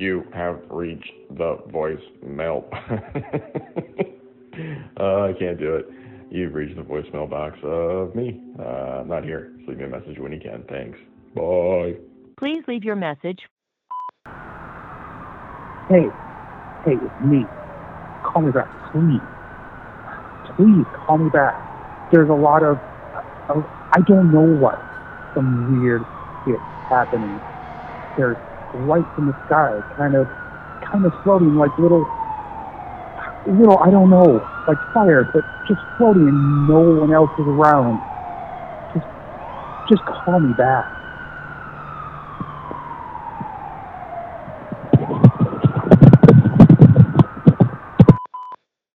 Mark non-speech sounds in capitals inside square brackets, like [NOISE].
You have reached the voicemail. [LAUGHS] uh, I can't do it. You've reached the voicemail box of me. Uh, I'm not here. Just leave me a message when you can. Thanks. Bye. Please leave your message. Hey, hey, it's me. Call me back, please. Please call me back. There's a lot of, of I don't know what, some weird shit happening. There's lights in the sky, kind of, kind of floating like little, little, I don't know, like fire, but just floating and no one else is around. Just, just call me back.